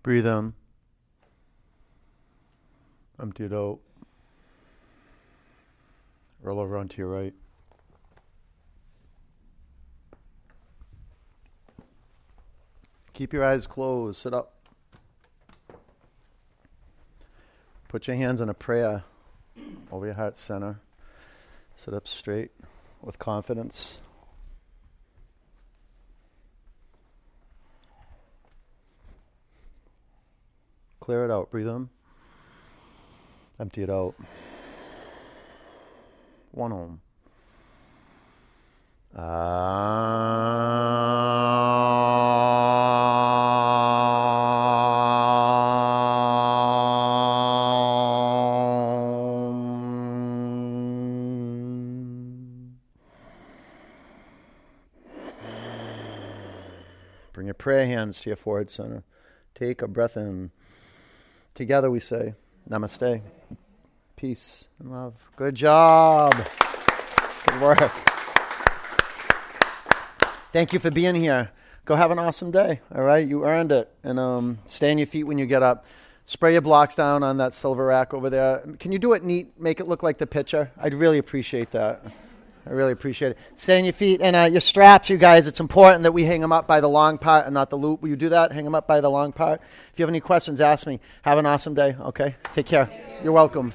Breathe in. Empty it out. Roll over onto your right. Keep your eyes closed. Sit up. Put your hands in a prayer over your heart center. Sit up straight with confidence. Clear it out. Breathe in. Empty it out. One home. Bring your prayer hands to your forehead center. Take a breath in. Together we say, Namaste. Peace and love. Good job. Good work. Thank you for being here. Go have an awesome day. All right, you earned it. And um, stay on your feet when you get up. Spray your blocks down on that silver rack over there. Can you do it neat? Make it look like the picture. I'd really appreciate that. I really appreciate it. Stay on your feet and uh, your straps, you guys. It's important that we hang them up by the long part and not the loop. Will you do that? Hang them up by the long part. If you have any questions, ask me. Have an awesome day. Okay. Take care. You're welcome.